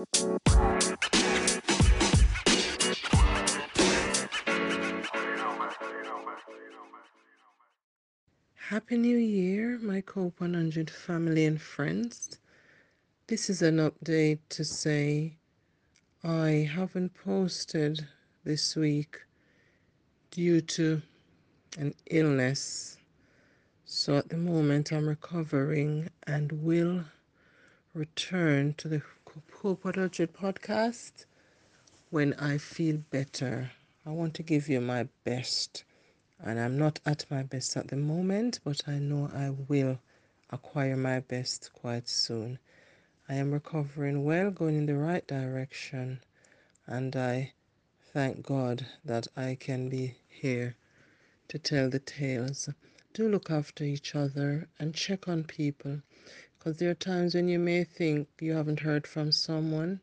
Happy New Year, my Cope 100 family and friends. This is an update to say I haven't posted this week due to an illness. So at the moment, I'm recovering and will return to the Cope 100 podcast when I feel better. I want to give you my best. And I'm not at my best at the moment, but I know I will acquire my best quite soon. I am recovering well, going in the right direction, and I thank God that I can be here to tell the tales. Do look after each other and check on people because there are times when you may think you haven't heard from someone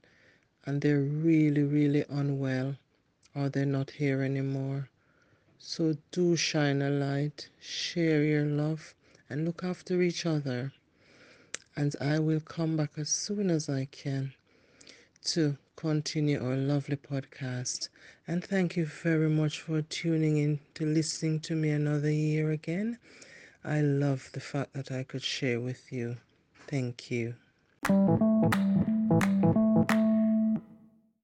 and they're really, really unwell or they're not here anymore. So do shine a light, share your love, and look after each other and I will come back as soon as I can to continue our lovely podcast. And thank you very much for tuning in to listening to me another year again. I love the fact that I could share with you. Thank you.